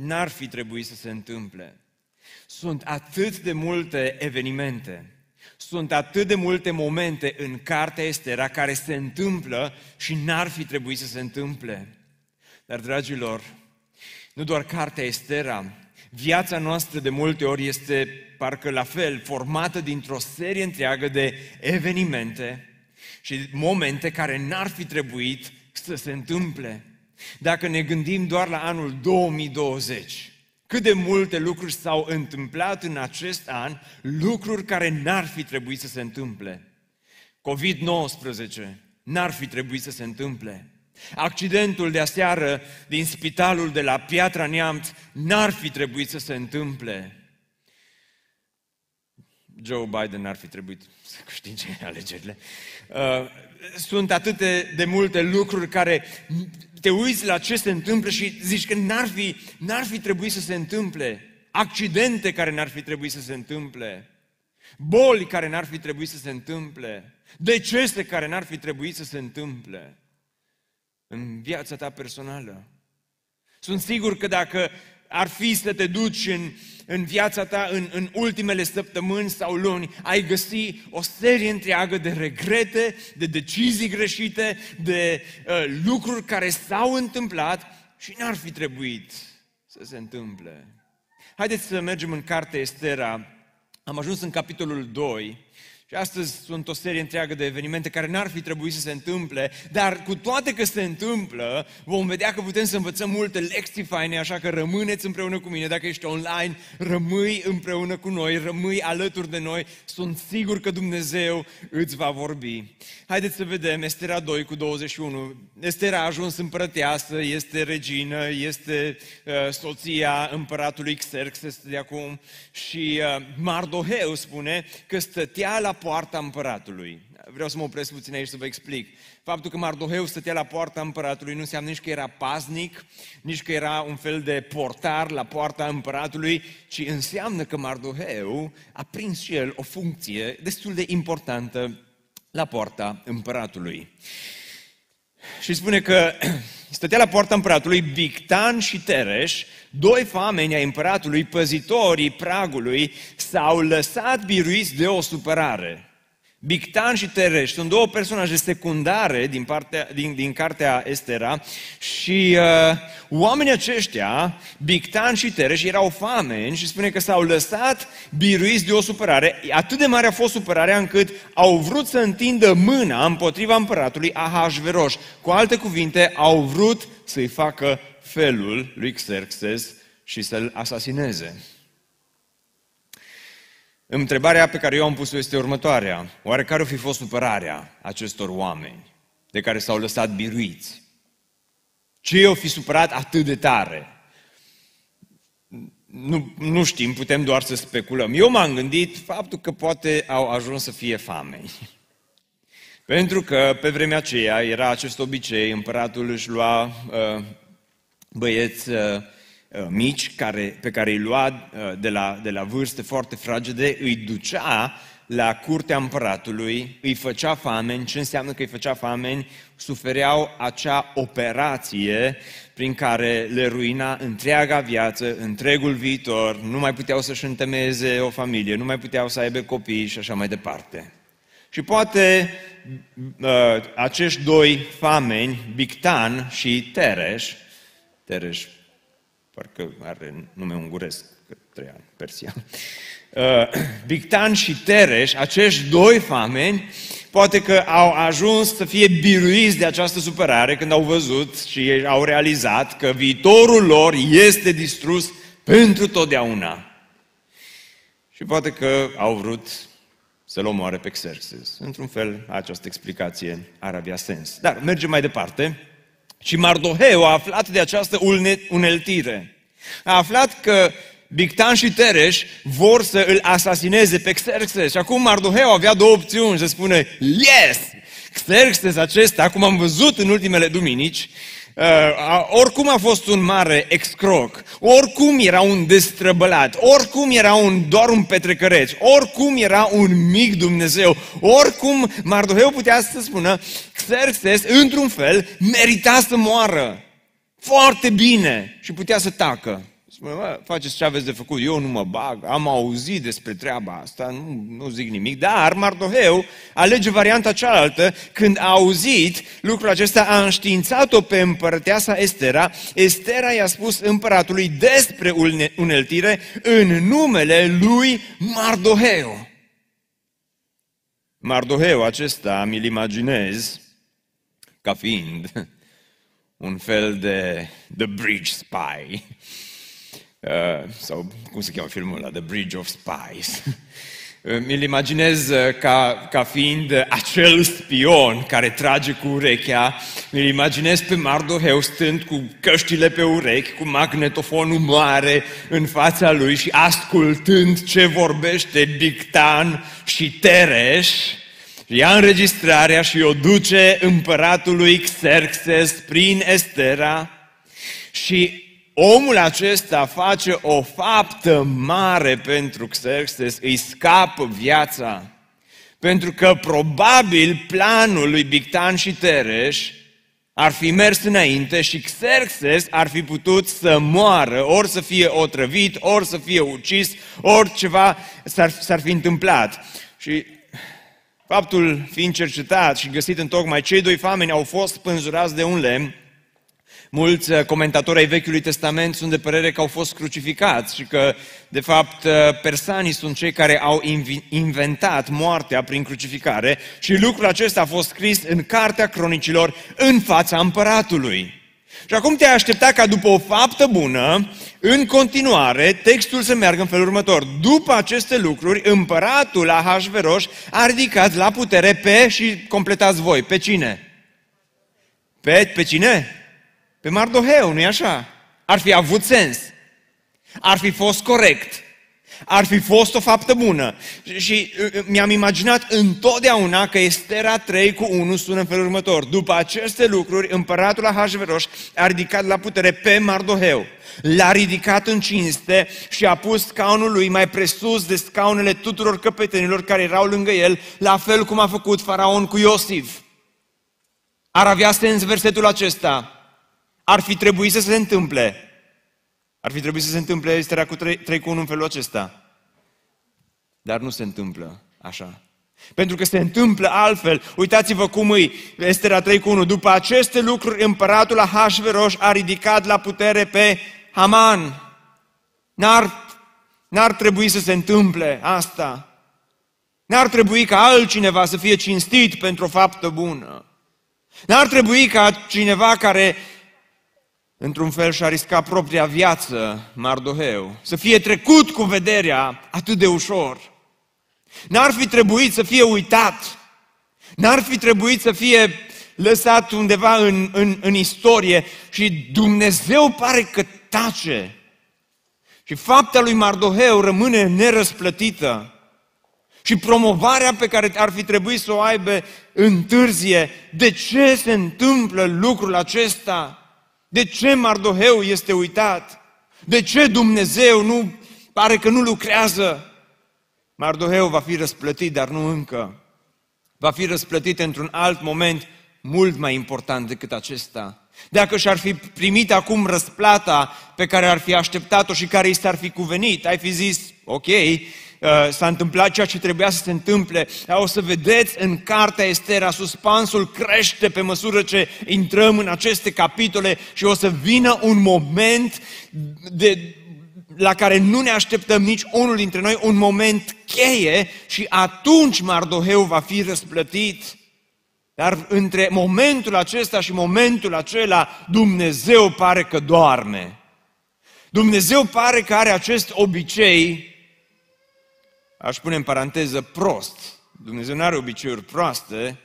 n-ar fi trebuit să se întâmple. Sunt atât de multe evenimente, sunt atât de multe momente în cartea Estera care se întâmplă și n-ar fi trebuit să se întâmple. Dar, dragilor, nu doar cartea Estera, viața noastră de multe ori este parcă la fel, formată dintr-o serie întreagă de evenimente și momente care n-ar fi trebuit să se întâmple. Dacă ne gândim doar la anul 2020, cât de multe lucruri s-au întâmplat în acest an, lucruri care n-ar fi trebuit să se întâmple. COVID-19 n-ar fi trebuit să se întâmple. Accidentul de aseară din spitalul de la Piatra Neamț n-ar fi trebuit să se întâmple. Joe Biden n-ar fi trebuit să câștige alegerile. Uh, sunt atâte de multe lucruri care te uiți la ce se întâmplă și zici că n-ar fi, n-ar fi trebuit să se întâmple. Accidente care n-ar fi trebuit să se întâmple. Boli care n-ar fi trebuit să se întâmple. Decese care n-ar fi trebuit să se întâmple. În viața ta personală. Sunt sigur că dacă ar fi să te duci în, în viața ta în, în ultimele săptămâni sau luni, ai găsi o serie întreagă de regrete, de decizii greșite, de uh, lucruri care s-au întâmplat și n-ar fi trebuit să se întâmple. Haideți să mergem în cartea Estera. Am ajuns în capitolul 2 și astăzi sunt o serie întreagă de evenimente care n-ar fi trebuit să se întâmple, dar cu toate că se întâmplă, vom vedea că putem să învățăm multe lecții faine, așa că rămâneți împreună cu mine. Dacă ești online, rămâi împreună cu noi, rămâi alături de noi. Sunt sigur că Dumnezeu îți va vorbi. Haideți să vedem Estera 2 cu 21. Estera a ajuns împărăteasă, este regină, este uh, soția împăratului Xerxes de acum și uh, Mardoheu spune că stătea la poarta împăratului. Vreau să mă opresc puțin aici să vă explic. Faptul că Mardoheu stătea la poarta împăratului nu înseamnă nici că era paznic, nici că era un fel de portar la poarta împăratului, ci înseamnă că Mardoheu a prins și el o funcție destul de importantă la poarta împăratului. Și spune că stătea la poarta împăratului Bictan și Tereș, doi fameni ai împăratului, păzitorii pragului, s-au lăsat biruiți de o supărare. Bictan și Tereș sunt două personaje secundare din, partea, din, din cartea Estera și uh, oamenii aceștia, Bictan și Tereș, erau fameni și spune că s-au lăsat biruiți de o supărare. Atât de mare a fost supărarea încât au vrut să întindă mâna împotriva împăratului Ahasveros. Cu alte cuvinte, au vrut să-i facă felul lui Xerxes și să-l asasineze. Întrebarea pe care eu am pus-o este următoarea. Oare care o fi fost supărarea acestor oameni de care s-au lăsat biruiți? Ce i-au fi supărat atât de tare? Nu, nu știm, putem doar să speculăm. Eu m-am gândit faptul că poate au ajuns să fie famei. Pentru că pe vremea aceea era acest obicei, împăratul își lua uh, băieți uh, Uh, mici care, pe care îi lua uh, de la, de la vârste foarte fragede, îi ducea la curtea împăratului, îi făcea fameni. Ce înseamnă că îi făcea fameni? Sufereau acea operație prin care le ruina întreaga viață, întregul viitor, nu mai puteau să-și întemeieze o familie, nu mai puteau să aibă copii și așa mai departe. Și poate uh, acești doi fameni, Bictan și Tereș, Tereș parcă are nume unguresc, că trăia în Persia. Uh, Bictan și Tereș, acești doi fameni, poate că au ajuns să fie biruiți de această supărare când au văzut și au realizat că viitorul lor este distrus pentru totdeauna. Și poate că au vrut să-l omoare pe Xerxes. Într-un fel, această explicație ar avea sens. Dar mergem mai departe. Și Mardoheu a aflat de această uneltire. A aflat că Bictan și Tereș vor să îl asasineze pe Xerxes. Și acum Mardoheu avea două opțiuni, să spune, yes! Xerxes acesta, cum am văzut în ultimele duminici, Uh, oricum a fost un mare excroc, oricum era un destrăbălat, oricum era un, doar un petrecăreț, oricum era un mic Dumnezeu, oricum Mardoheu putea să spună, Xerxes, într-un fel, merita să moară. Foarte bine. Și putea să tacă. Spune, mă, faceți ce aveți de făcut, eu nu mă bag, am auzit despre treaba asta, nu, nu zic nimic. Dar Mardoheu alege varianta cealaltă, când a auzit lucrul acesta, a înștiințat-o pe împărăteasa Estera. Estera i-a spus împăratului despre uneltire în numele lui Mardoheu. Mardoheu acesta mi-l imaginez ca fiind un fel de The Bridge Spy. Uh, sau cum se cheamă filmul ăla, The Bridge of Spies. Uh, mi-l imaginez uh, ca, ca fiind acel spion care trage cu urechea. Mi-l imaginez pe Mardoheu stând cu căștile pe urechi, cu magnetofonul mare în fața lui și ascultând ce vorbește Dictan și Tereș. Ia înregistrarea și o duce împăratului Xerxes prin Estera și omul acesta face o faptă mare pentru Xerxes, îi scapă viața. Pentru că probabil planul lui Bictan și Tereș ar fi mers înainte și Xerxes ar fi putut să moară, ori să fie otrăvit, ori să fie ucis, ori ceva s-ar, s-ar fi întâmplat. Și faptul fiind cercetat și găsit în tocmai, cei doi fameni au fost pânzurați de un lemn Mulți uh, comentatori ai Vechiului Testament sunt de părere că au fost crucificați și că, de fapt, uh, persanii sunt cei care au inventat moartea prin crucificare și lucrul acesta a fost scris în Cartea Cronicilor în fața împăratului. Și acum te-ai aștepta ca după o faptă bună, în continuare, textul să meargă în felul următor. După aceste lucruri, împăratul Ahasveros a ridicat la putere pe, și completați voi, pe cine? Pe, pe cine? Pe Mardoheu, nu-i așa? Ar fi avut sens. Ar fi fost corect. Ar fi fost o faptă bună. Și mi-am imaginat întotdeauna că Estera 3 cu 1 sună în felul următor. După aceste lucruri, împăratul Ahasveros a ridicat la putere pe Mardoheu. L-a ridicat în cinste și a pus scaunul lui mai presus de scaunele tuturor căpetenilor care erau lângă el, la fel cum a făcut faraon cu Iosif. Ar avea sens versetul acesta ar fi trebuit să se întâmple. Ar fi trebuit să se întâmple Estera cu 3, 3 cu 1 în felul acesta. Dar nu se întâmplă așa. Pentru că se întâmplă altfel. Uitați-vă cum îi, Estera 3 cu 1. După aceste lucruri, împăratul Ahasveros a ridicat la putere pe Haman. N-ar, n-ar trebui să se întâmple asta. N-ar trebui ca altcineva să fie cinstit pentru o faptă bună. N-ar trebui ca cineva care într-un fel și-a riscat propria viață, Mardoheu, să fie trecut cu vederea atât de ușor. N-ar fi trebuit să fie uitat, n-ar fi trebuit să fie lăsat undeva în, în, în istorie și Dumnezeu pare că tace. Și fapta lui Mardoheu rămâne nerăsplătită. Și promovarea pe care ar fi trebuit să o aibă întârzie. De ce se întâmplă lucrul acesta? De ce Mardoheu este uitat? De ce Dumnezeu nu pare că nu lucrează? Mardoheu va fi răsplătit, dar nu încă. Va fi răsplătit într-un alt moment mult mai important decât acesta. Dacă și-ar fi primit acum răsplata pe care ar fi așteptat-o și care i s-ar fi cuvenit, ai fi zis, ok, Uh, s-a întâmplat ceea ce trebuia să se întâmple. Dar o să vedeți în cartea Estera, suspansul crește pe măsură ce intrăm în aceste capitole și o să vină un moment de, la care nu ne așteptăm nici unul dintre noi, un moment cheie și atunci Mardoheu va fi răsplătit. Dar între momentul acesta și momentul acela, Dumnezeu pare că doarme. Dumnezeu pare că are acest obicei aș pune în paranteză prost. Dumnezeu nu are obiceiuri proaste,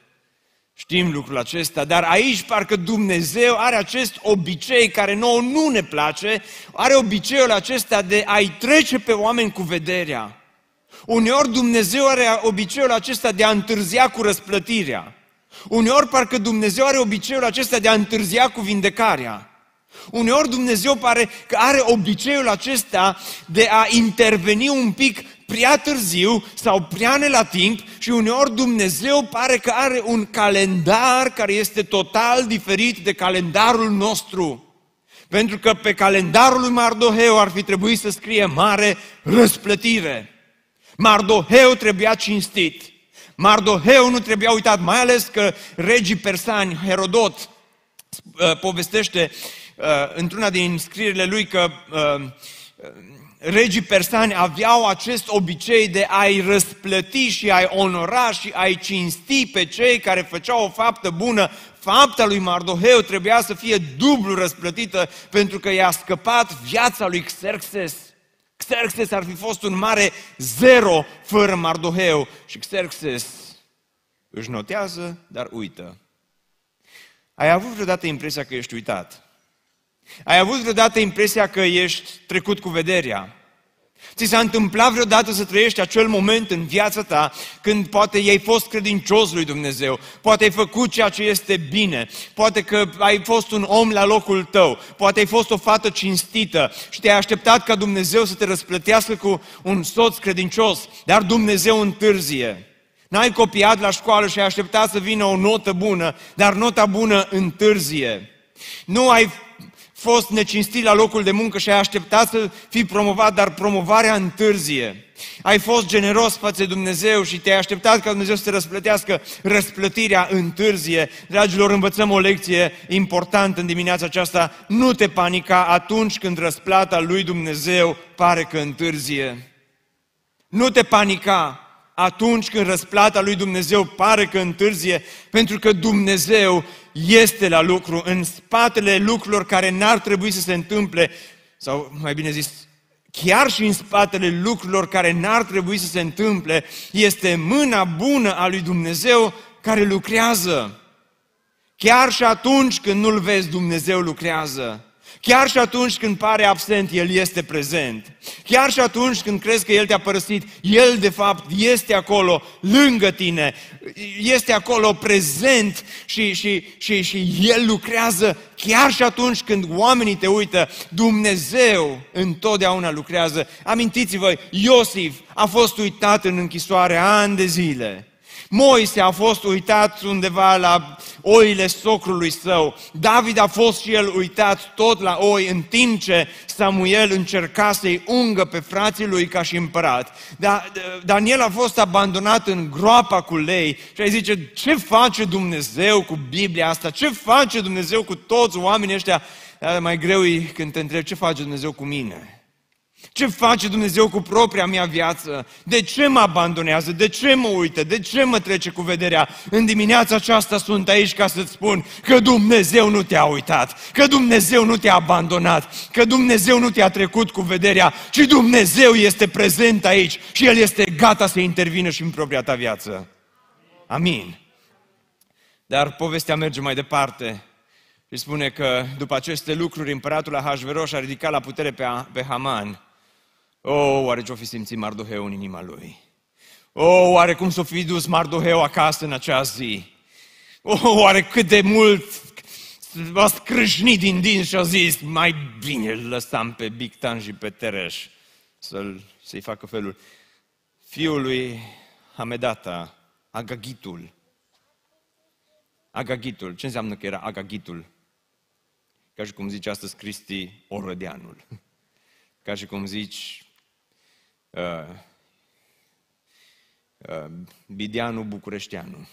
știm lucrul acesta, dar aici parcă Dumnezeu are acest obicei care nouă nu ne place, are obiceiul acesta de a-i trece pe oameni cu vederea. Uneori Dumnezeu are obiceiul acesta de a întârzia cu răsplătirea. Uneori parcă Dumnezeu are obiceiul acesta de a întârzia cu vindecarea. Uneori Dumnezeu pare că are obiceiul acesta de a interveni un pic prea târziu sau prea ne la timp și uneori Dumnezeu pare că are un calendar care este total diferit de calendarul nostru. Pentru că pe calendarul lui Mardoheu ar fi trebuit să scrie mare răsplătire. Mardoheu trebuia cinstit. Mardoheu nu trebuia uitat, mai ales că regii persani, Herodot, uh, povestește uh, într-una din scrierile lui că uh, regii persani aveau acest obicei de a-i răsplăti și a-i onora și a-i cinsti pe cei care făceau o faptă bună. Fapta lui Mardoheu trebuia să fie dublu răsplătită pentru că i-a scăpat viața lui Xerxes. Xerxes ar fi fost un mare zero fără Mardoheu și Xerxes își notează, dar uită. Ai avut vreodată impresia că ești uitat? Ai avut vreodată impresia că ești trecut cu vederea? Ți s-a întâmplat vreodată să trăiești acel moment în viața ta când poate ai fost credincios lui Dumnezeu, poate ai făcut ceea ce este bine, poate că ai fost un om la locul tău, poate ai fost o fată cinstită și te-ai așteptat ca Dumnezeu să te răsplătească cu un soț credincios, dar Dumnezeu întârzie. N-ai copiat la școală și ai așteptat să vină o notă bună, dar nota bună întârzie. Nu ai fost necinstit la locul de muncă și ai așteptat să fii promovat, dar promovarea întârzie. Ai fost generos față de Dumnezeu și te-ai așteptat ca Dumnezeu să te răsplătească, răsplătirea întârzie. Dragilor, învățăm o lecție importantă în dimineața aceasta. Nu te panica atunci când răsplata lui Dumnezeu pare că întârzie. Nu te panica atunci când răsplata lui Dumnezeu pare că întârzie, pentru că Dumnezeu este la lucru, în spatele lucrurilor care n-ar trebui să se întâmple, sau mai bine zis, chiar și în spatele lucrurilor care n-ar trebui să se întâmple, este mâna bună a lui Dumnezeu care lucrează. Chiar și atunci când nu-L vezi, Dumnezeu lucrează. Chiar și atunci când pare absent, El este prezent. Chiar și atunci când crezi că El te-a părăsit, El de fapt este acolo, lângă tine, este acolo prezent și, și, și, și El lucrează. Chiar și atunci când oamenii te uită, Dumnezeu întotdeauna lucrează. Amintiți-vă, Iosif a fost uitat în închisoare ani de zile. Moise a fost uitat undeva la oile socrului său. David a fost și el uitat tot la oi, în timp ce Samuel încerca să-i ungă pe frații lui ca și împărat. Dar Daniel a fost abandonat în groapa cu lei și ai zice, ce face Dumnezeu cu Biblia asta? Ce face Dumnezeu cu toți oamenii ăștia? Mai greu e când te întrebi ce face Dumnezeu cu mine. Ce face Dumnezeu cu propria mea viață? De ce mă abandonează? De ce mă uită? De ce mă trece cu vederea? În dimineața aceasta sunt aici ca să-ți spun că Dumnezeu nu te-a uitat, că Dumnezeu nu te-a abandonat, că Dumnezeu nu te-a trecut cu vederea, ci Dumnezeu este prezent aici și El este gata să intervină și în propria ta viață. Amin. Dar povestea merge mai departe și spune că după aceste lucruri împăratul Ahasveros a ridicat la putere pe, pe Haman Oh, oare ce-o fi simțit Mardoheu în inima lui? Oh, oare cum s-o fi dus Mardoheu acasă în acea zi? Oh, oare cât de mult a scrâșnit din dinți și a zis, mai bine îl lăsam pe Bictan și pe Tereș să-l, să-i facă felul. Fiul lui Hamedata, Agagitul. Agagitul. Ce înseamnă că era Agagitul? Ca și cum zice astăzi Cristi Orădeanul. Ca și cum zici uh, uh, Bideanu Bucureșteanu,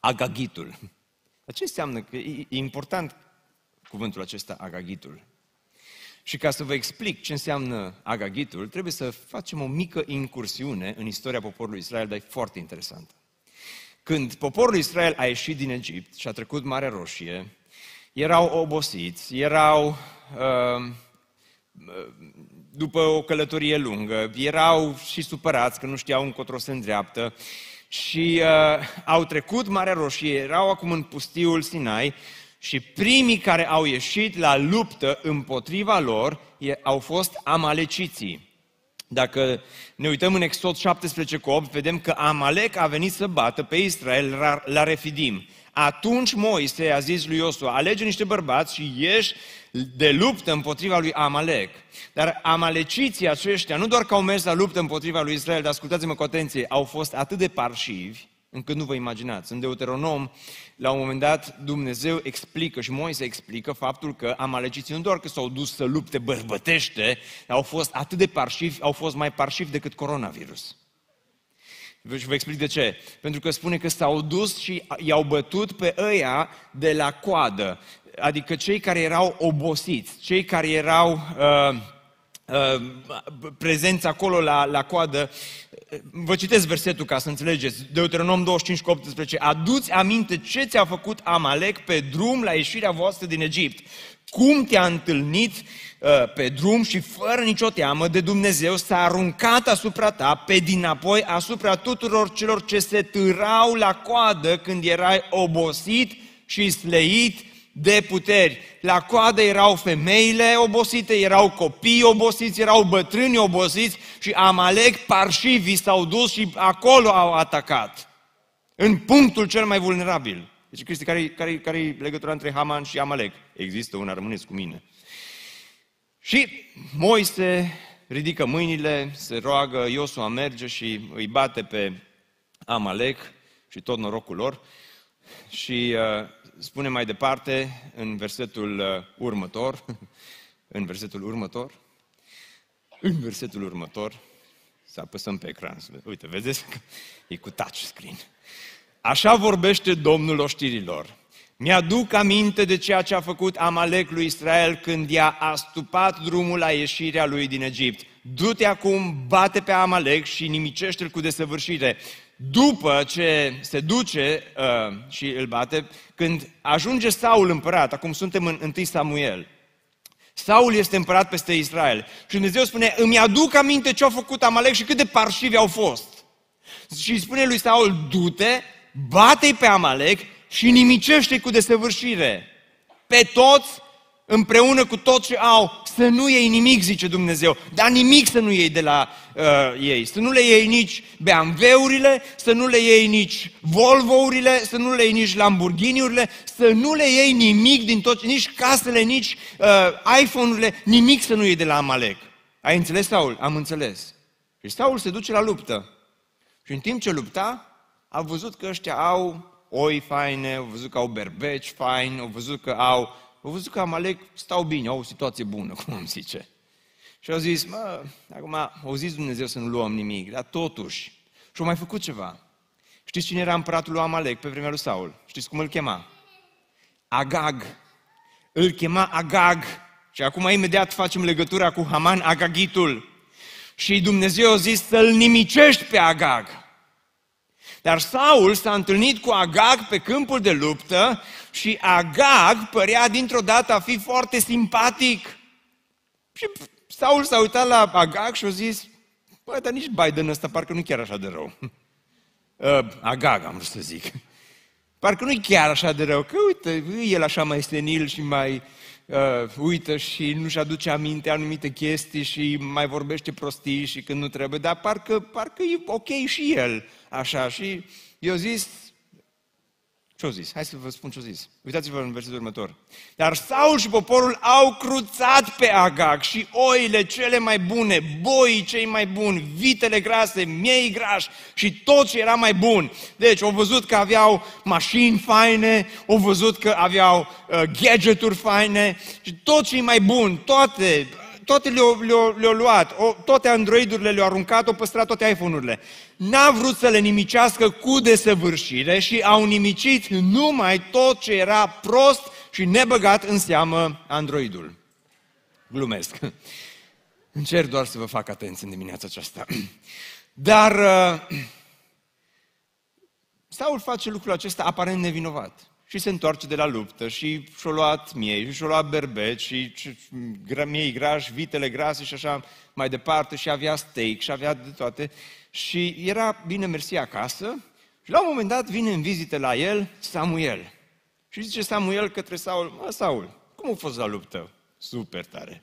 Agagitul. Ce înseamnă? Că e, e important cuvântul acesta, Agagitul. Și ca să vă explic ce înseamnă Agagitul, trebuie să facem o mică incursiune în istoria poporului Israel, dar e foarte interesantă. Când poporul Israel a ieșit din Egipt și a trecut Marea Roșie, erau obosiți, erau uh, după o călătorie lungă, erau și supărați că nu știau încotro se îndreaptă și uh, au trecut Marea Roșie, erau acum în pustiul Sinai și primii care au ieșit la luptă împotriva lor au fost amaleciții. Dacă ne uităm în Exod 17 cu 8, vedem că Amalek a venit să bată pe Israel la Refidim. Atunci Moise a zis lui Iosua, alege niște bărbați și ieși de luptă împotriva lui Amalek. Dar amaleciții aceștia, nu doar că au mers la luptă împotriva lui Israel, dar ascultați-mă cu atenție, au fost atât de parșivi, încât nu vă imaginați. În Deuteronom, la un moment dat, Dumnezeu explică și Moise explică faptul că amaleciții nu doar că s-au dus să lupte bărbătește, au fost atât de parșivi, au fost mai parșivi decât coronavirus. Și vă explic de ce. Pentru că spune că s-au dus și i-au bătut pe ăia de la coadă, adică cei care erau obosiți, cei care erau uh, uh, prezenți acolo la, la coadă. Vă citesc versetul ca să înțelegeți. Deuteronom 25 cu 18. Aduți aminte ce ți-a făcut Amalek pe drum la ieșirea voastră din Egipt. Cum te-a întâlnit Uh, pe drum și fără nicio teamă de Dumnezeu s-a aruncat asupra ta pe dinapoi asupra tuturor celor ce se târau la coadă când erai obosit și sleit de puteri. La coadă erau femeile obosite, erau copii obosiți, erau bătrâni obosiți și Amalek parșivii s-au dus și acolo au atacat. În punctul cel mai vulnerabil. Deci, Cristi, care-i, care care legătura între Haman și Amalek? Există una, rămâneți cu mine. Și Moise ridică mâinile, se roagă, Iosua merge și îi bate pe Amalek și tot norocul lor. Și uh, spune mai departe în versetul uh, următor, în versetul următor, în versetul următor, să apăsăm pe ecran. Uite, vedeți? E cu touch screen. Așa vorbește Domnul oștirilor. Mi-aduc aminte de ceea ce a făcut Amalek lui Israel când i-a astupat drumul la ieșirea lui din Egipt. Du-te acum, bate pe Amalek și nimicește-l cu desăvârșire. După ce se duce uh, și îl bate, când ajunge Saul împărat, acum suntem în 1 Samuel, Saul este împărat peste Israel. Și Dumnezeu spune, îmi aduc aminte ce au făcut Amalek și cât de parșivi au fost. Și îi spune lui Saul, du-te, bate-i pe Amalek și nimicește cu desăvârșire pe toți împreună cu tot ce au, să nu iei nimic, zice Dumnezeu, dar nimic să nu iei de la uh, ei, să nu le iei nici BMW-urile, să nu le iei nici Volvo-urile, să nu le iei nici Lamborghini-urile, să nu le iei nimic din tot, nici casele, nici uh, iPhone-urile, nimic să nu iei de la Amalek. Ai înțeles, Saul? Am înțeles. Și Saul se duce la luptă. Și în timp ce lupta, a văzut că ăștia au oi faine, au văzut că au berbeci faini, au văzut că au, au văzut că Amalek stau bine, au o situație bună, cum îmi zice. Și au zis, mă, acum au zis Dumnezeu să nu luăm nimic, dar totuși. Și au mai făcut ceva. Știți cine era împăratul lui Amalek pe vremea lui Saul? Știți cum îl chema? Agag. Îl chema Agag. Și acum imediat facem legătura cu Haman Agagitul. Și Dumnezeu a zis să-l nimicești pe Agag. Dar Saul s-a întâlnit cu Agag pe câmpul de luptă și Agag părea dintr-o dată a fi foarte simpatic. Și Saul s-a uitat la Agag și a zis, băi, dar nici Biden ăsta parcă nu chiar așa de rău. Uh, Agag, am vrut să zic. Parcă nu-i chiar așa de rău, că uite, el așa mai senil și mai uh, uită și nu-și aduce aminte anumite chestii și mai vorbește prostii și când nu trebuie, dar parcă, parcă e ok și el așa. Și eu zis, ce-au zis? Hai să vă spun ce-au zis. Uitați-vă în versetul următor. Dar Saul și poporul au cruțat pe Agag și oile cele mai bune, boii cei mai buni, vitele grase, miei grași și tot ce era mai bun. Deci au văzut că aveau mașini faine, au văzut că aveau uh, gadgeturi faine și tot ce mai bun, toate, toate le-au, le-au, le luat, o, toate Androidurile le-au aruncat, au păstrat toate iPhone-urile n-a vrut să le nimicească cu desăvârșire și au nimicit numai tot ce era prost și nebăgat în seamă Androidul. Glumesc. Încerc doar să vă fac atenție în dimineața aceasta. Dar uh, Saul face lucrul acesta aparent nevinovat. Și se întoarce de la luptă și și-a luat miei, și și-a luat berbeci, și, și miei grași, vitele grase și așa mai departe, și avea steak, și avea de toate și era bine mersi acasă și la un moment dat vine în vizită la el Samuel. Și zice Samuel către Saul, mă, Saul, cum a fost la luptă? Super tare.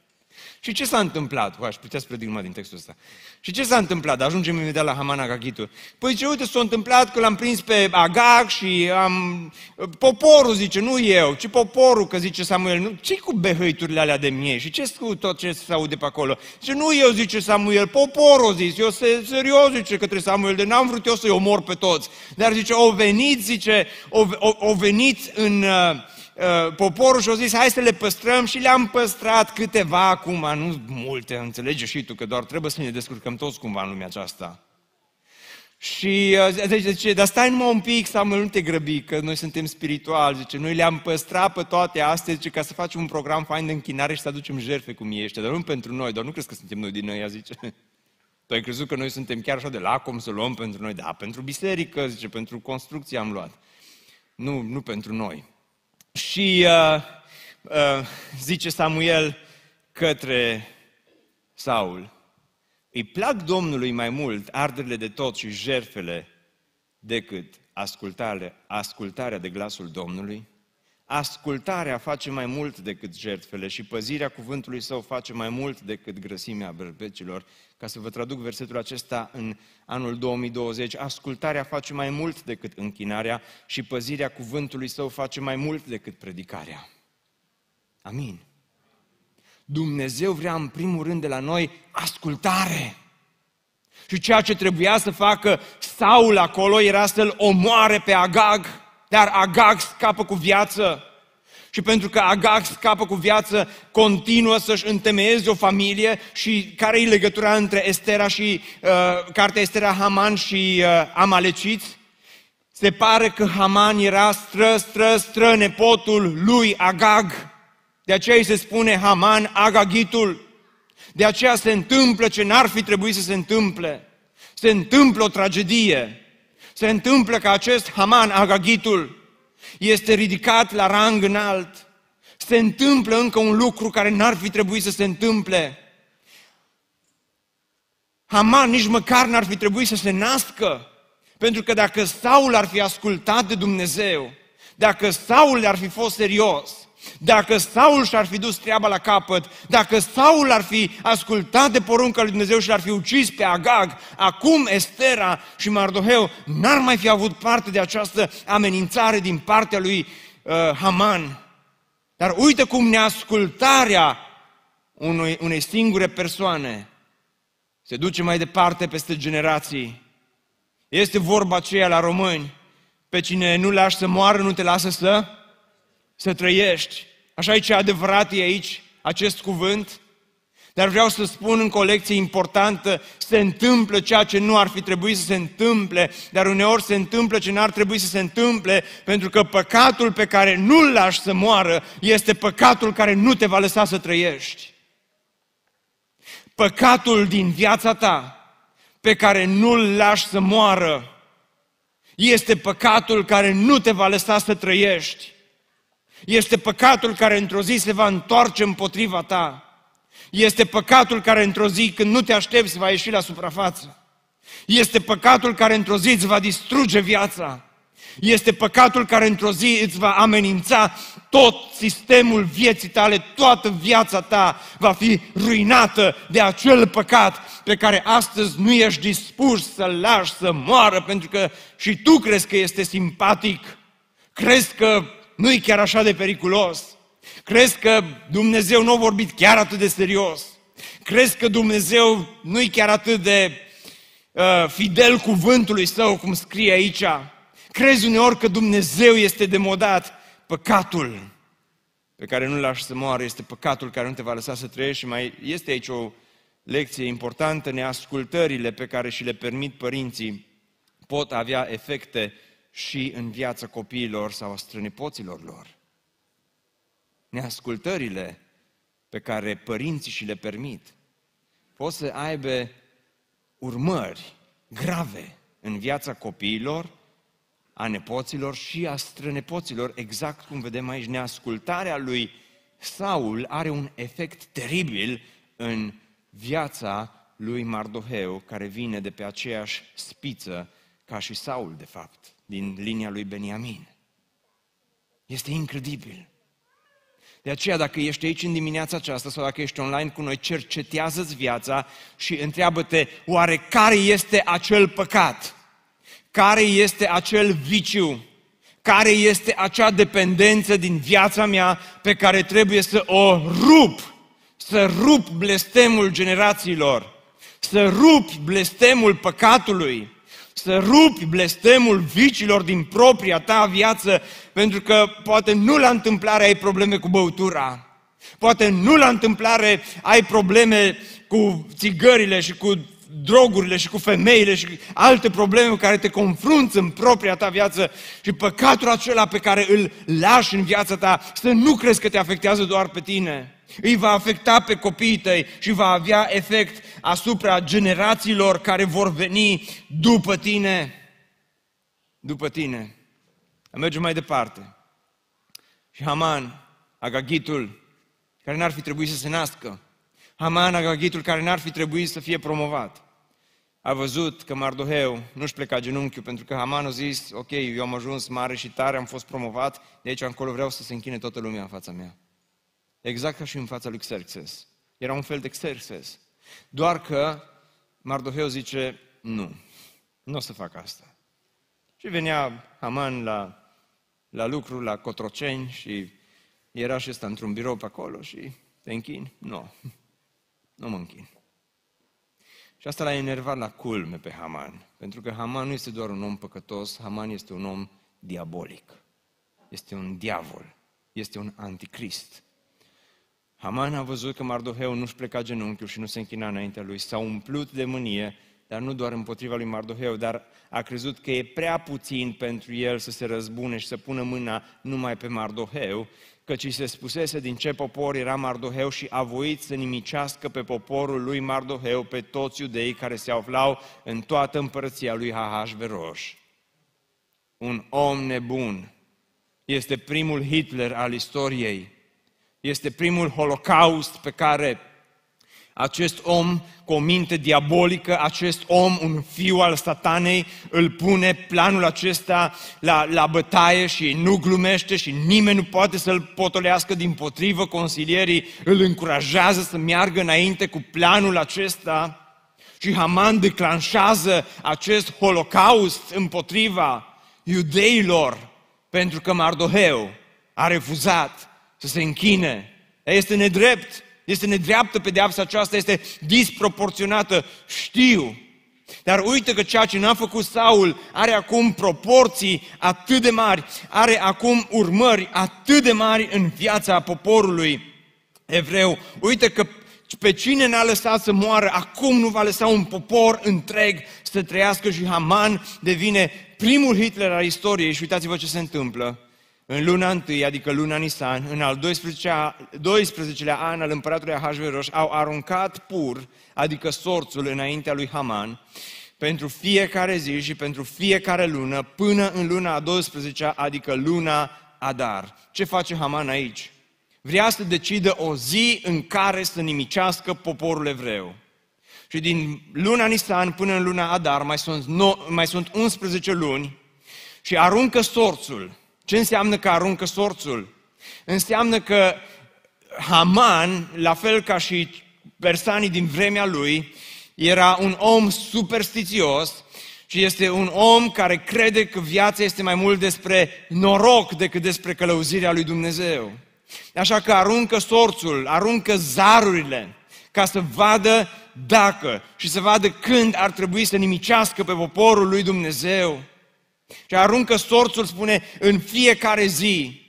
Și ce s-a întâmplat? Aș putea să predic numai din textul ăsta. Și ce s-a întâmplat? Ajungem imediat la Haman Agagitul. Păi ce uite, s-a întâmplat că l-am prins pe Agag și am... Poporul zice, nu eu, ci poporul, că zice Samuel. Nu, ce cu behăiturile alea de miei? Și ce cu tot ce se aude pe acolo? Zice, nu eu, zice Samuel, poporul, zice, eu serios, zice către Samuel, de n-am vrut eu să-i omor pe toți. Dar zice, o venit, zice, o, o, o venit în... Uh, Uh, poporul și-au zis, hai să le păstrăm și le-am păstrat câteva acum, nu multe, înțelege și tu că doar trebuie să ne descurcăm toți cumva în lumea aceasta. Și uh, deci, zice, dar stai numai un pic, Samuel, nu te grăbi, că noi suntem spirituali, zice, noi le-am păstrat pe toate astea, zice, ca să facem un program fain de închinare și să aducem jertfe cum ești, dar nu pentru noi, doar nu crezi că suntem noi din noi, zice. Tu ai crezut că noi suntem chiar așa de lacom să luăm pentru noi? Da, pentru biserică, zice, pentru construcție am luat. Nu, nu pentru noi. Și uh, uh, zice Samuel către Saul, îi plac Domnului mai mult arderile de tot și jerfele decât ascultarea, ascultarea de glasul Domnului? Ascultarea face mai mult decât jertfele și păzirea cuvântului său face mai mult decât grăsimea bărbecilor. Ca să vă traduc versetul acesta în anul 2020, ascultarea face mai mult decât închinarea și păzirea cuvântului său face mai mult decât predicarea. Amin. Dumnezeu vrea în primul rând de la noi ascultare. Și ceea ce trebuia să facă Saul acolo era să-l omoare pe Agag dar Agag scapă cu viață. Și pentru că Agag scapă cu viață, continuă să-și întemeieze o familie și care e legătura între Estera și uh, cartea Estera Haman și uh, Amaleciți? Se pare că Haman era stră, stră, stră nepotul lui Agag. De aceea îi se spune Haman Agagitul. De aceea se întâmplă ce n-ar fi trebuit să se întâmple. Se întâmplă o tragedie se întâmplă că acest Haman, Agagitul, este ridicat la rang înalt. Se întâmplă încă un lucru care n-ar fi trebuit să se întâmple. Haman nici măcar n-ar fi trebuit să se nască. Pentru că dacă Saul ar fi ascultat de Dumnezeu, dacă Saul ar fi fost serios, dacă Saul și-ar fi dus treaba la capăt, dacă Saul ar fi ascultat de porunca lui Dumnezeu și l-ar fi ucis pe Agag, acum Estera și Mardoheu n-ar mai fi avut parte de această amenințare din partea lui uh, Haman. Dar uite cum neascultarea unui, unei singure persoane se duce mai departe peste generații. Este vorba aceea la români, pe cine nu lași să moară, nu te lasă să să trăiești. Așa e ce adevărat e aici, acest cuvânt. Dar vreau să spun în colecție importantă, se întâmplă ceea ce nu ar fi trebuit să se întâmple, dar uneori se întâmplă ce n-ar trebui să se întâmple, pentru că păcatul pe care nu-l lași să moară este păcatul care nu te va lăsa să trăiești. Păcatul din viața ta pe care nu-l lași să moară este păcatul care nu te va lăsa să trăiești. Este păcatul care într-o zi se va întoarce împotriva ta. Este păcatul care într-o zi, când nu te aștepți, va ieși la suprafață. Este păcatul care într-o zi îți va distruge viața. Este păcatul care într-o zi îți va amenința tot sistemul vieții tale, toată viața ta va fi ruinată de acel păcat pe care astăzi nu ești dispus să-l lași să moară pentru că și tu crezi că este simpatic. Crezi că nu e chiar așa de periculos? Crezi că Dumnezeu nu a vorbit chiar atât de serios? Crezi că Dumnezeu nu e chiar atât de uh, fidel cuvântului său, cum scrie aici? Crezi uneori că Dumnezeu este demodat? Păcatul pe care nu-l lași să moară este păcatul care nu te va lăsa să trăiești și mai este aici o lecție importantă, neascultările pe care și le permit părinții pot avea efecte și în viața copiilor sau a strănepoților lor. Neascultările pe care părinții și le permit pot să aibă urmări grave în viața copiilor, a nepoților și a strănepoților, exact cum vedem aici. Neascultarea lui Saul are un efect teribil în viața lui Mardoheu, care vine de pe aceeași spiță ca și Saul, de fapt din linia lui Beniamin. Este incredibil. De aceea, dacă ești aici în dimineața aceasta sau dacă ești online cu noi, cercetează-ți viața și întreabă-te, oare care este acel păcat? Care este acel viciu? Care este acea dependență din viața mea pe care trebuie să o rup? Să rup blestemul generațiilor, să rupi blestemul păcatului, să rupi blestemul vicilor din propria ta viață, pentru că poate nu la întâmplare ai probleme cu băutura, poate nu la întâmplare ai probleme cu țigările și cu drogurile și cu femeile și alte probleme cu care te confrunți în propria ta viață și păcatul acela pe care îl lași în viața ta, să nu crezi că te afectează doar pe tine. Îi va afecta pe copiii tăi și va avea efect asupra generațiilor care vor veni după tine. După tine. Mergem mai departe. Și Haman, Agagitul, care n-ar fi trebuit să se nască, Haman, Agagitul, care n-ar fi trebuit să fie promovat, a văzut că Mardoheu nu-și pleca genunchiul, pentru că Haman a zis, ok, eu am ajuns mare și tare, am fost promovat, de aici încolo vreau să se închine toată lumea în fața mea. Exact ca și în fața lui Xerxes. Era un fel de Xerxes. Doar că Mardoheu zice, nu, nu o să fac asta. Și venea Haman la, la lucru, la Cotroceni și era și ăsta într-un birou pe acolo și te închini? Nu, nu mă închin. Și asta l-a enervat la culme pe Haman. Pentru că Haman nu este doar un om păcătos, Haman este un om diabolic. Este un diavol. Este un anticrist. Haman a văzut că Mardoheu nu-și pleca genunchiul și nu se închina înaintea lui. S-a umplut de mânie, dar nu doar împotriva lui Mardoheu, dar a crezut că e prea puțin pentru el să se răzbune și să pună mâna numai pe Mardoheu, căci se spusese din ce popor era Mardoheu și a voit să nimicească pe poporul lui Mardoheu pe toți iudeii care se aflau în toată împărăția lui Ahasveroș. Un om nebun. Este primul Hitler al istoriei este primul holocaust pe care acest om cu o minte diabolică, acest om, un fiu al satanei, îl pune planul acesta la, la bătaie și nu glumește și nimeni nu poate să-l potolească din potrivă. Consilierii îl încurajează să meargă înainte cu planul acesta și Haman declanșează acest holocaust împotriva iudeilor pentru că Mardoheu a refuzat să se închine. Este nedrept, este nedreaptă pedeapsa aceasta, este disproporționată, știu. Dar uite că ceea ce n-a făcut Saul are acum proporții atât de mari, are acum urmări atât de mari în viața poporului evreu. Uite că pe cine n-a lăsat să moară, acum nu va lăsa un popor întreg să trăiască și Haman devine primul Hitler al istoriei și uitați-vă ce se întâmplă. În luna întâi, adică luna Nisan, în al 12-lea, 12 an al împăratului Ahasveros, au aruncat pur, adică sorțul înaintea lui Haman, pentru fiecare zi și pentru fiecare lună, până în luna a 12 adică luna Adar. Ce face Haman aici? Vrea să decidă o zi în care să nimicească poporul evreu. Și din luna Nisan până în luna Adar mai sunt, no, mai sunt 11 luni și aruncă sorțul ce înseamnă că aruncă sorțul? Înseamnă că Haman, la fel ca și persanii din vremea lui, era un om superstițios și este un om care crede că viața este mai mult despre noroc decât despre călăuzirea lui Dumnezeu. Așa că aruncă sorțul, aruncă zarurile, ca să vadă dacă și să vadă când ar trebui să nimicească pe poporul lui Dumnezeu. Și aruncă sorțul, spune, în fiecare zi.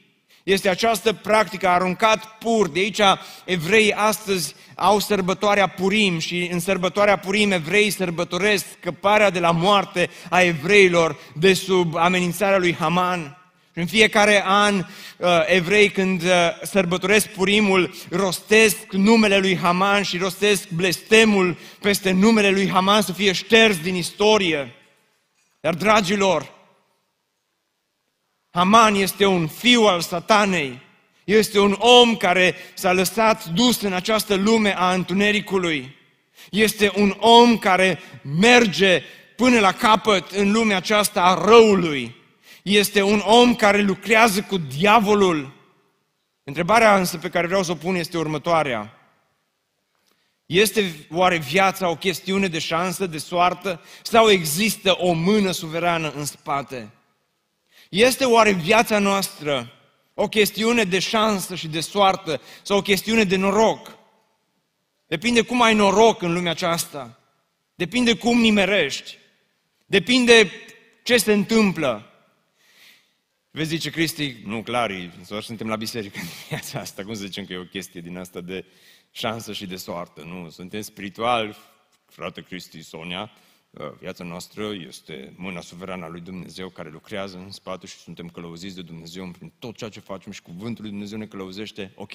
Este această practică, aruncat pur. De aici evreii astăzi au sărbătoarea Purim și în sărbătoarea Purim evreii sărbătoresc scăparea de la moarte a evreilor de sub amenințarea lui Haman. Și în fiecare an, uh, evrei când uh, sărbătoresc Purimul, rostesc numele lui Haman și rostesc blestemul peste numele lui Haman să fie șters din istorie. Dar, dragilor, Haman este un fiu al satanei. Este un om care s-a lăsat dus în această lume a întunericului. Este un om care merge până la capăt în lumea aceasta a răului. Este un om care lucrează cu diavolul. Întrebarea însă pe care vreau să o pun este următoarea. Este oare viața o chestiune de șansă, de soartă, sau există o mână suverană în spate? Este oare viața noastră o chestiune de șansă și de soartă sau o chestiune de noroc? Depinde cum ai noroc în lumea aceasta. Depinde cum nimerești. Depinde ce se întâmplă. Vezi, zice Cristi, nu, clar, doar suntem la biserică în viața asta. Cum să zicem că e o chestie din asta de șansă și de soartă? Nu, suntem spirituali, frate Cristi, Sonia, uh, viața noastră este mâna suverană a lui Dumnezeu care lucrează în spate și suntem călăuziți de Dumnezeu prin tot ceea ce facem și cuvântul lui Dumnezeu ne călăuzește. Ok,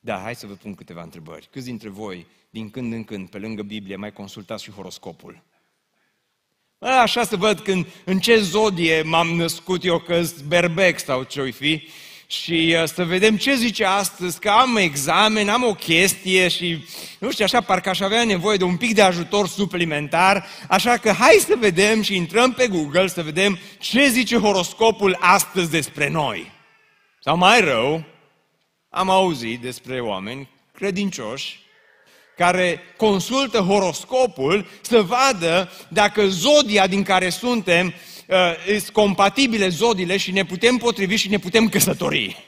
da, hai să vă pun câteva întrebări. Câți dintre voi, din când în când, pe lângă Biblie, mai consultați și horoscopul? Așa să văd când, în ce zodie m-am născut eu, că berbec sau ce-o fi, și uh, să vedem ce zice astăzi, că am examen, am o chestie și, nu știu, așa, parcă aș avea nevoie de un pic de ajutor suplimentar, așa că hai să vedem și intrăm pe Google să vedem ce zice horoscopul astăzi despre noi. Sau mai rău, am auzit despre oameni credincioși care consultă horoscopul să vadă dacă zodia din care suntem uh, sunt compatibile zodiile și ne putem potrivi și ne putem căsători.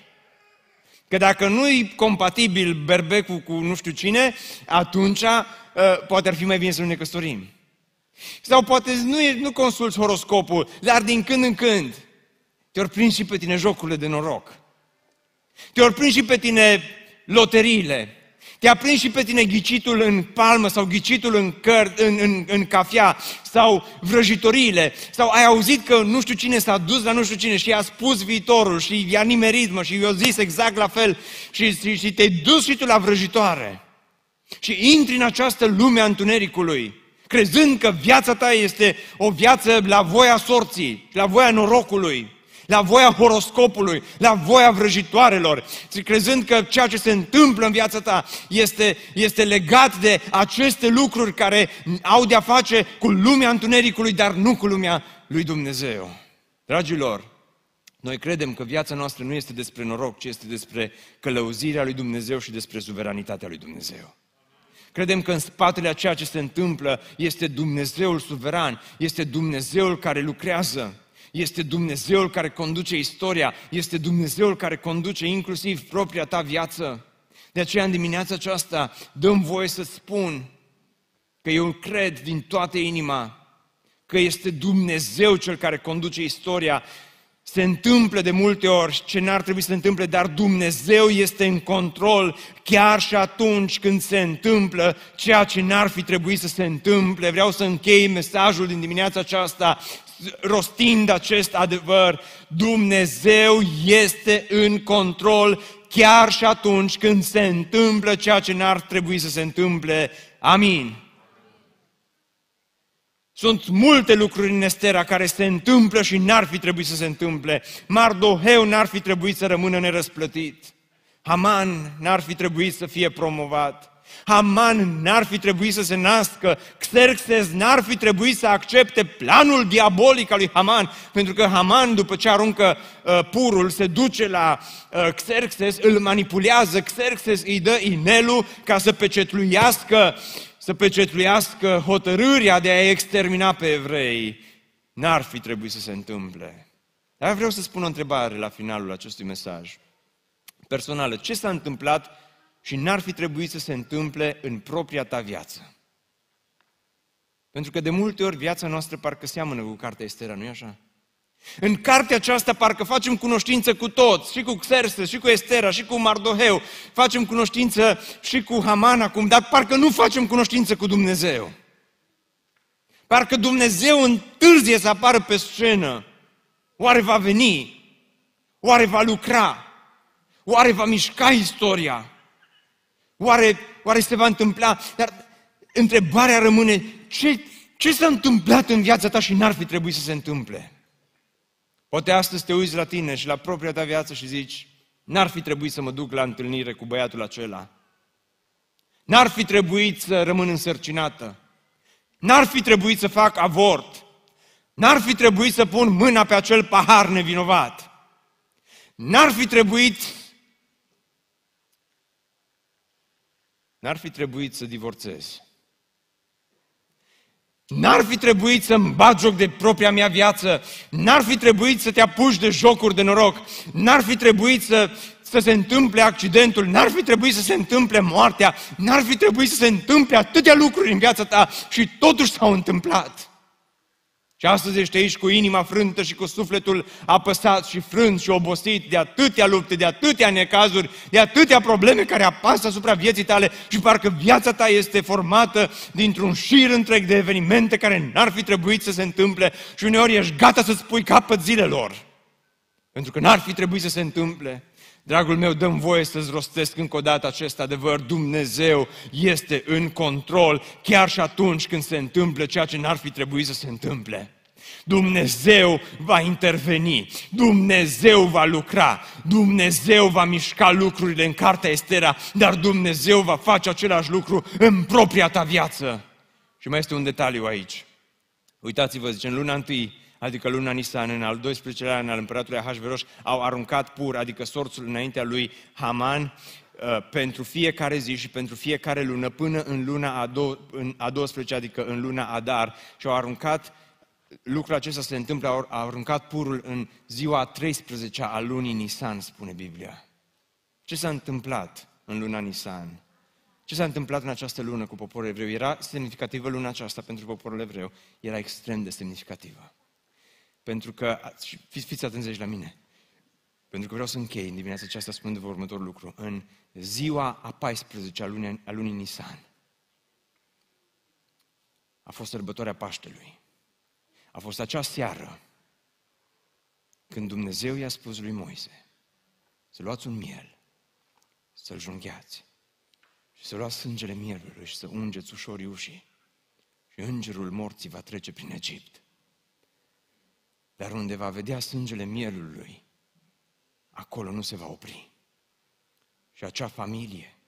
Că dacă nu e compatibil berbecul cu nu știu cine, atunci uh, poate ar fi mai bine să nu ne căsătorim. Sau poate nu, e, nu consulți horoscopul, dar din când în când te-ori prins și pe tine jocurile de noroc. Te-ori prins și pe tine loteriile. Te-a prins și pe tine ghicitul în palmă sau ghicitul în, căr, în, în, în cafea sau vrăjitoriile sau ai auzit că nu știu cine s-a dus la nu știu cine și i-a spus viitorul și i-a nimerit mă și i-a zis exact la fel și, și, și te-ai dus și tu la vrăjitoare. Și intri în această lume a întunericului, crezând că viața ta este o viață la voia sorții, la voia norocului la voia horoscopului, la voia vrăjitoarelor, crezând că ceea ce se întâmplă în viața ta este, este legat de aceste lucruri care au de-a face cu lumea întunericului, dar nu cu lumea lui Dumnezeu. Dragilor, noi credem că viața noastră nu este despre noroc, ci este despre călăuzirea lui Dumnezeu și despre suveranitatea lui Dumnezeu. Credem că în spatele a ceea ce se întâmplă este Dumnezeul suveran, este Dumnezeul care lucrează. Este Dumnezeul care conduce istoria, este Dumnezeul care conduce inclusiv propria ta viață. De aceea, în dimineața aceasta, dăm voie să spun că eu cred din toată inima că este Dumnezeu cel care conduce istoria. Se întâmplă de multe ori ce n-ar trebui să se întâmple, dar Dumnezeu este în control chiar și atunci când se întâmplă ceea ce n-ar fi trebuit să se întâmple. Vreau să închei mesajul din dimineața aceasta rostind acest adevăr, Dumnezeu este în control chiar și atunci când se întâmplă ceea ce n-ar trebui să se întâmple. Amin. Sunt multe lucruri în Estera care se întâmplă și n-ar fi trebuit să se întâmple. Mardoheu n-ar fi trebuit să rămână nerăsplătit. Haman n-ar fi trebuit să fie promovat. Haman n-ar fi trebuit să se nască, Xerxes n-ar fi trebuit să accepte planul diabolic al lui Haman, pentru că Haman, după ce aruncă uh, purul, se duce la uh, Xerxes, îl manipulează, Xerxes îi dă inelul ca să pecetluiască, să pecetluiască hotărârea de a extermina pe evrei. N-ar fi trebuit să se întâmple. Dar vreau să spun o întrebare la finalul acestui mesaj. Personală, ce s-a întâmplat și n-ar fi trebuit să se întâmple în propria ta viață. Pentru că de multe ori viața noastră parcă seamănă cu cartea Estera, nu-i așa? În cartea aceasta parcă facem cunoștință cu toți, și cu Xerxes, și cu Estera, și cu Mardoheu, facem cunoștință și cu Haman acum, dar parcă nu facem cunoștință cu Dumnezeu. Parcă Dumnezeu întârzie să apară pe scenă. Oare va veni? Oare va lucra? Oare va mișca istoria? Oare, oare se va întâmpla? Dar întrebarea rămâne, ce, ce s-a întâmplat în viața ta și n-ar fi trebuit să se întâmple? Poate astăzi te uiți la tine și la propria ta viață și zici, n-ar fi trebuit să mă duc la întâlnire cu băiatul acela. N-ar fi trebuit să rămân însărcinată. N-ar fi trebuit să fac avort. N-ar fi trebuit să pun mâna pe acel pahar nevinovat. N-ar fi trebuit N-ar fi trebuit să divorțezi. N-ar fi trebuit să-mi bat joc de propria mea viață, n-ar fi trebuit să te apuci de jocuri de noroc, n-ar fi trebuit să, să se întâmple accidentul, n-ar fi trebuit să se întâmple moartea, n-ar fi trebuit să se întâmple atâtea lucruri în viața ta și totuși s-au întâmplat. Și astăzi ești aici cu inima frântă și cu sufletul apăsat și frânt și obosit de atâtea lupte, de atâtea necazuri, de atâtea probleme care apasă asupra vieții tale și parcă viața ta este formată dintr-un șir întreg de evenimente care n-ar fi trebuit să se întâmple și uneori ești gata să spui capăt zilelor. Pentru că n-ar fi trebuit să se întâmple. Dragul meu, dăm voie să-ți rostesc încă o dată acest adevăr. Dumnezeu este în control chiar și atunci când se întâmplă ceea ce n-ar fi trebuit să se întâmple. Dumnezeu va interveni, Dumnezeu va lucra, Dumnezeu va mișca lucrurile în cartea Estera, dar Dumnezeu va face același lucru în propria ta viață. Și mai este un detaliu aici. Uitați-vă, zice, în luna întâi adică luna Nisan, în al 12-lea an al împăratului Ahasveros, au aruncat pur, adică sorțul înaintea lui Haman, uh, pentru fiecare zi și pentru fiecare lună, până în luna a, do- în a 12, adică în luna Adar, și au aruncat, lucrul acesta se întâmplă, au aruncat purul în ziua 13 a lunii Nisan, spune Biblia. Ce s-a întâmplat în luna Nisan? Ce s-a întâmplat în această lună cu poporul evreu? Era semnificativă luna aceasta pentru poporul evreu. Era extrem de semnificativă. Pentru că, fiți, fiți atenți aici la mine, pentru că vreau să închei în dimineața aceasta spunând următorul lucru. În ziua a 14 a lunii, a lunii Nisan a fost sărbătoarea Paștelui. A fost acea seară când Dumnezeu i-a spus lui Moise să luați un miel, să-l jungheați și să luați sângele mielului și să ungeți ușor ușii și îngerul morții va trece prin Egipt. Dar unde va vedea sângele mielului, acolo nu se va opri. Și acea familie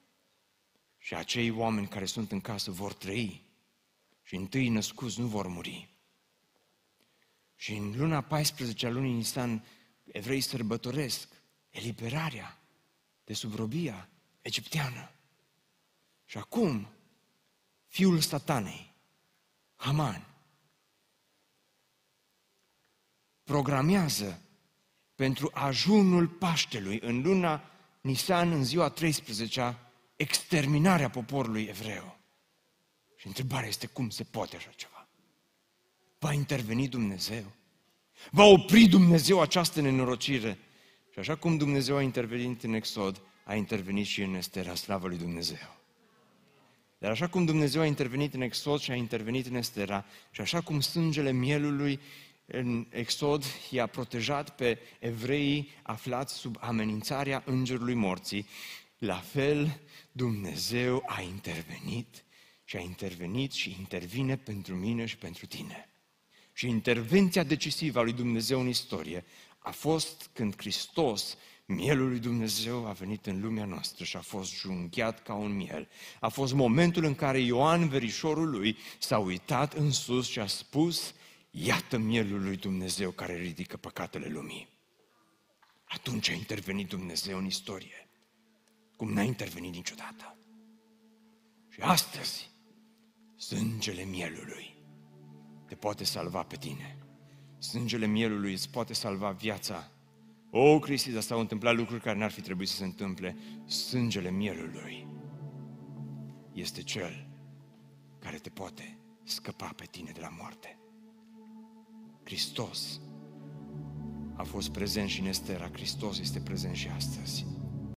și acei oameni care sunt în casă vor trăi și întâi născuți nu vor muri. Și în luna 14 a lunii Nisan, evrei sărbătoresc eliberarea de subrobia egipteană. Și acum, fiul satanei, Haman, programează pentru ajunul Paștelui în luna Nisan, în ziua 13 exterminarea poporului evreu. Și întrebarea este cum se poate așa ceva? Va interveni Dumnezeu? Va opri Dumnezeu această nenorocire? Și așa cum Dumnezeu a intervenit în Exod, a intervenit și în Estera, slavă lui Dumnezeu. Dar așa cum Dumnezeu a intervenit în Exod și a intervenit în Estera, și așa cum sângele mielului în Exod i-a protejat pe evreii aflați sub amenințarea îngerului morții, la fel Dumnezeu a intervenit și a intervenit și intervine pentru mine și pentru tine. Și intervenția decisivă a lui Dumnezeu în istorie a fost când Hristos, mielul lui Dumnezeu, a venit în lumea noastră și a fost junghiat ca un miel. A fost momentul în care Ioan, verișorul lui, s-a uitat în sus și a spus, Iată mielul lui Dumnezeu care ridică păcatele lumii. Atunci a intervenit Dumnezeu în istorie, cum n-a intervenit niciodată. Și astăzi, sângele mielului te poate salva pe tine. Sângele mielului îți poate salva viața. O, Cristi, dar s-au întâmplat lucruri care n-ar fi trebuit să se întâmple. Sângele mielului este cel care te poate scăpa pe tine de la moarte. Hristos a fost prezent și în Estera, Hristos este prezent și astăzi.